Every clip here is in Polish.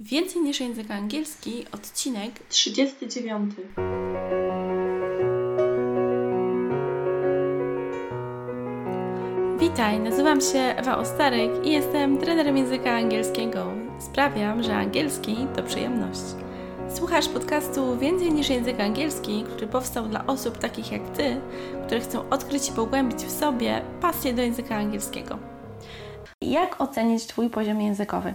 Więcej niż język angielski, odcinek 39. Witaj, nazywam się Ewa Ostarek i jestem trenerem języka angielskiego. Sprawiam, że angielski to przyjemność. Słuchasz podcastu Więcej niż język angielski, który powstał dla osób takich jak Ty, które chcą odkryć i pogłębić w sobie pasję do języka angielskiego. Jak ocenić Twój poziom językowy?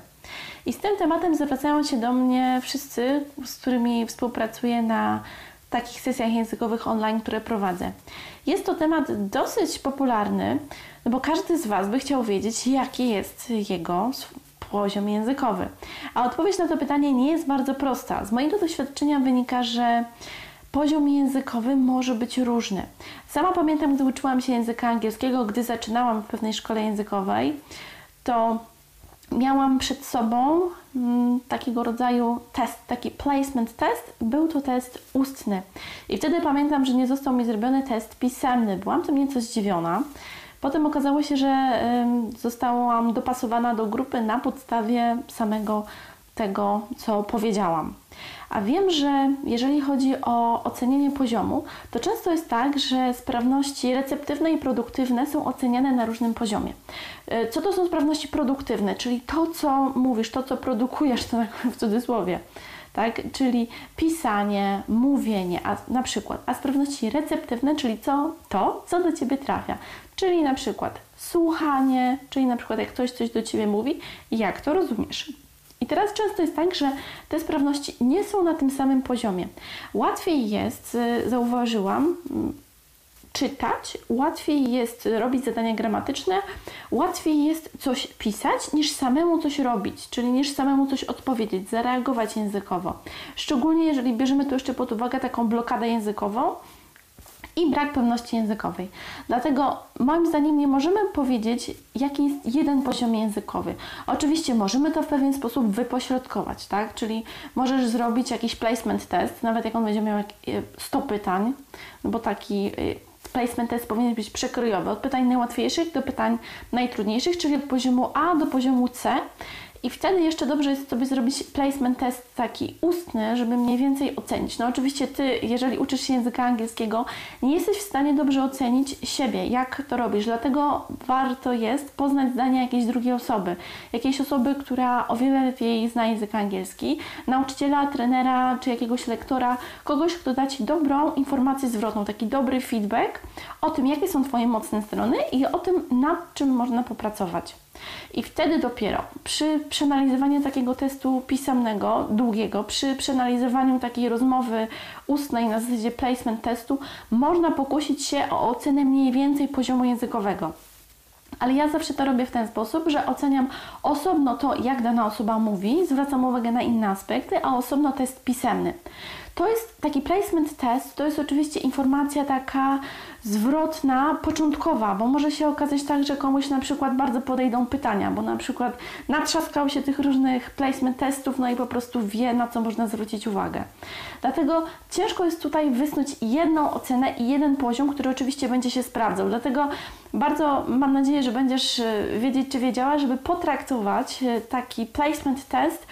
I z tym tematem zwracają się do mnie wszyscy, z którymi współpracuję na takich sesjach językowych online, które prowadzę. Jest to temat dosyć popularny, no bo każdy z Was by chciał wiedzieć, jaki jest jego poziom językowy. A odpowiedź na to pytanie nie jest bardzo prosta. Z mojego doświadczenia wynika, że poziom językowy może być różny. Sama pamiętam, gdy uczyłam się języka angielskiego, gdy zaczynałam w pewnej szkole językowej, to miałam przed sobą mm, takiego rodzaju test, taki placement test. Był to test ustny. I wtedy pamiętam, że nie został mi zrobiony test pisemny. Byłam tym nieco zdziwiona. Potem okazało się, że zostałam dopasowana do grupy na podstawie samego tego, co powiedziałam. A wiem, że jeżeli chodzi o ocenienie poziomu, to często jest tak, że sprawności receptywne i produktywne są oceniane na różnym poziomie. E, co to są sprawności produktywne? Czyli to, co mówisz, to, co produkujesz, to w cudzysłowie. Tak? Czyli pisanie, mówienie, a na przykład, a sprawności receptywne, czyli co to, co do Ciebie trafia. Czyli na przykład słuchanie, czyli na przykład jak ktoś coś do Ciebie mówi, jak to rozumiesz. Teraz często jest tak, że te sprawności nie są na tym samym poziomie. Łatwiej jest, y, zauważyłam, mm, czytać, łatwiej jest robić zadania gramatyczne, łatwiej jest coś pisać niż samemu coś robić, czyli niż samemu coś odpowiedzieć, zareagować językowo. Szczególnie jeżeli bierzemy tu jeszcze pod uwagę taką blokadę językową, i brak pewności językowej. Dlatego moim zdaniem nie możemy powiedzieć, jaki jest jeden poziom językowy. Oczywiście możemy to w pewien sposób wypośrodkować, tak? Czyli możesz zrobić jakiś placement test, nawet jak on będzie miał 100 pytań, no bo taki y, placement test powinien być przekrojowy, od pytań najłatwiejszych do pytań najtrudniejszych, czyli od poziomu A do poziomu C i wtedy jeszcze dobrze jest sobie zrobić placement test taki ustny, żeby mniej więcej ocenić. No oczywiście Ty, jeżeli uczysz się języka angielskiego, nie jesteś w stanie dobrze ocenić siebie, jak to robisz. Dlatego warto jest poznać zdania jakiejś drugiej osoby. Jakiejś osoby, która o wiele lepiej zna język angielski. Nauczyciela, trenera czy jakiegoś lektora. Kogoś, kto da Ci dobrą informację zwrotną, taki dobry feedback o tym, jakie są Twoje mocne strony i o tym, nad czym można popracować. I wtedy dopiero przy przeanalizowaniu takiego testu pisemnego, długiego, przy przeanalizowaniu takiej rozmowy ustnej na zasadzie placement testu, można pokusić się o ocenę mniej więcej poziomu językowego. Ale ja zawsze to robię w ten sposób, że oceniam osobno to, jak dana osoba mówi, zwracam uwagę na inne aspekty, a osobno test pisemny. To jest taki placement test, to jest oczywiście informacja taka zwrotna, początkowa, bo może się okazać tak, że komuś na przykład bardzo podejdą pytania, bo na przykład natrzaskał się tych różnych placement testów, no i po prostu wie, na co można zwrócić uwagę. Dlatego ciężko jest tutaj wysnuć jedną ocenę i jeden poziom, który oczywiście będzie się sprawdzał. Dlatego bardzo mam nadzieję, że będziesz e, wiedzieć, czy wiedziała, żeby potraktować e, taki placement test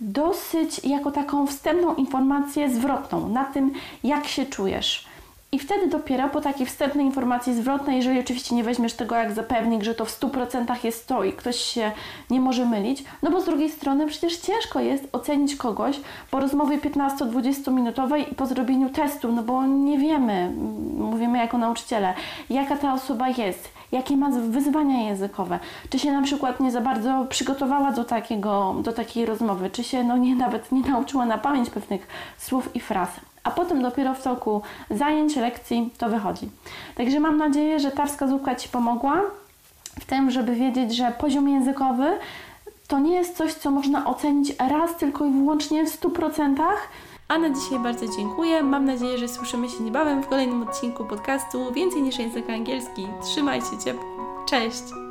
dosyć jako taką wstępną informację zwrotną na tym, jak się czujesz. I wtedy dopiero po takiej wstępnej informacji zwrotnej, jeżeli oczywiście nie weźmiesz tego jak zapewnik, że to w 100% jest to i ktoś się nie może mylić, no bo z drugiej strony przecież ciężko jest ocenić kogoś po rozmowie 15-20 minutowej i po zrobieniu testu, no bo nie wiemy, mówimy jako nauczyciele, jaka ta osoba jest, jakie ma wyzwania językowe, czy się na przykład nie za bardzo przygotowała do, takiego, do takiej rozmowy, czy się no nie, nawet nie nauczyła na pamięć pewnych słów i fraz a potem dopiero w toku zajęć, lekcji to wychodzi. Także mam nadzieję, że ta wskazówka Ci pomogła w tym, żeby wiedzieć, że poziom językowy to nie jest coś, co można ocenić raz tylko i wyłącznie w 100%. A na dzisiaj bardzo dziękuję. Mam nadzieję, że słyszymy się niebawem w kolejnym odcinku podcastu Więcej niż język angielski. Trzymajcie ciepło. Cześć!